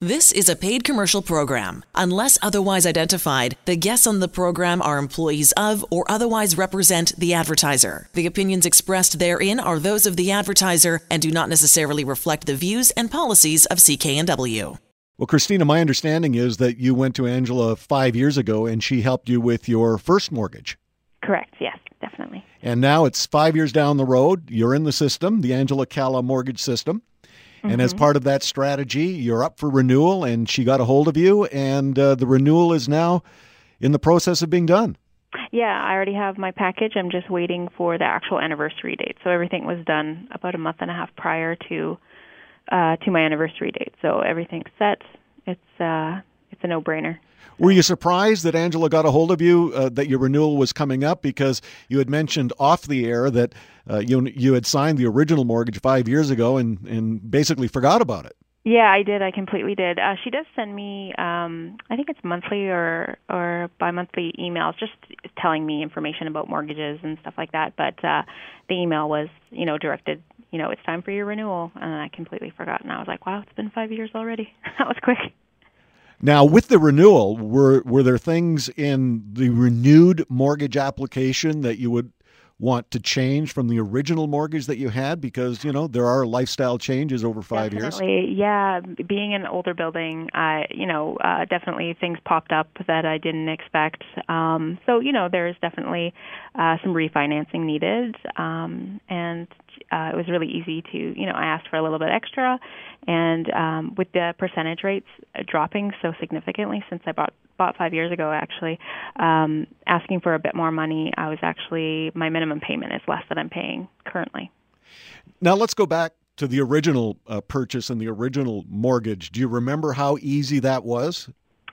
This is a paid commercial program. Unless otherwise identified, the guests on the program are employees of or otherwise represent the advertiser. The opinions expressed therein are those of the advertiser and do not necessarily reflect the views and policies of CKNW. Well, Christina, my understanding is that you went to Angela five years ago and she helped you with your first mortgage. Correct, yes, definitely. And now it's five years down the road. You're in the system, the Angela Calla mortgage system. Mm-hmm. And as mm-hmm. part of that strategy, you're up for renewal, and she got a hold of you, and uh, the renewal is now in the process of being done. Yeah, I already have my package. I'm just waiting for the actual anniversary date. So everything was done about a month and a half prior to uh, to my anniversary date. So everything's set. It's uh, it's a no-brainer. Were you surprised that Angela got a hold of you uh, that your renewal was coming up because you had mentioned off the air that uh, you you had signed the original mortgage five years ago and and basically forgot about it? Yeah, I did. I completely did. Uh, she does send me, um, I think it's monthly or or bi-monthly emails, just telling me information about mortgages and stuff like that. But uh, the email was, you know, directed, you know, it's time for your renewal, and I completely forgot. And I was like, wow, it's been five years already. that was quick. Now, with the renewal, were were there things in the renewed mortgage application that you would want to change from the original mortgage that you had? Because you know there are lifestyle changes over five definitely. years yeah being an older building i you know uh, definitely things popped up that i didn't expect. Um, so you know there's definitely uh, some refinancing needed. Um, and uh, it was really easy to you know i asked for a little bit extra. And um, with the percentage rates dropping so significantly since i bought bought five years ago actually um, asking for a bit more money i was actually my minimum payment is less than i'm paying currently. Now let's go back to the original uh, purchase and the original mortgage. Do you remember how easy that was?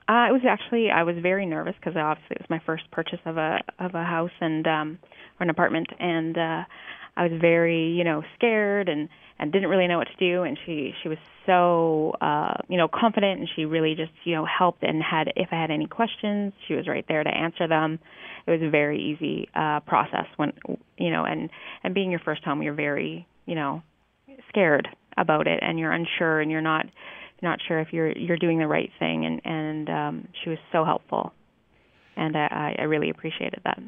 Uh, it was actually I was very nervous because obviously it was my first purchase of a of a house and um, or an apartment, and uh, I was very, you know, scared and and didn't really know what to do. And she she was so, uh, you know, confident, and she really just, you know, helped and had if I had any questions, she was right there to answer them. It was a very easy uh, process when, you know, and and being your first home, you're very, you know, scared about it, and you're unsure, and you're not not sure if you're you're doing the right thing. And and um, she was so helpful, and I, I really appreciated that.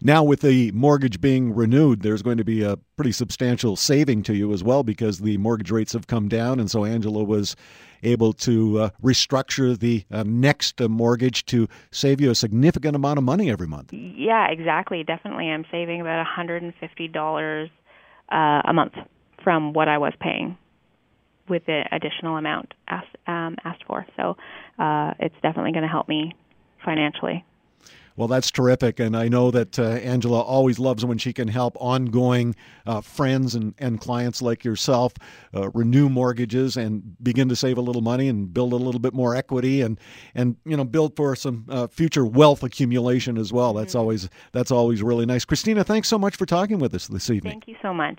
Now, with the mortgage being renewed, there's going to be a pretty substantial saving to you as well because the mortgage rates have come down. And so Angela was able to uh, restructure the uh, next uh, mortgage to save you a significant amount of money every month. Yeah, exactly. Definitely. I'm saving about $150 uh, a month from what I was paying with the additional amount asked, um, asked for. So uh, it's definitely going to help me financially. Well, that's terrific. And I know that uh, Angela always loves when she can help ongoing uh, friends and, and clients like yourself uh, renew mortgages and begin to save a little money and build a little bit more equity and, and you know, build for some uh, future wealth accumulation as well. That's mm-hmm. always that's always really nice. Christina, thanks so much for talking with us this evening. Thank you so much.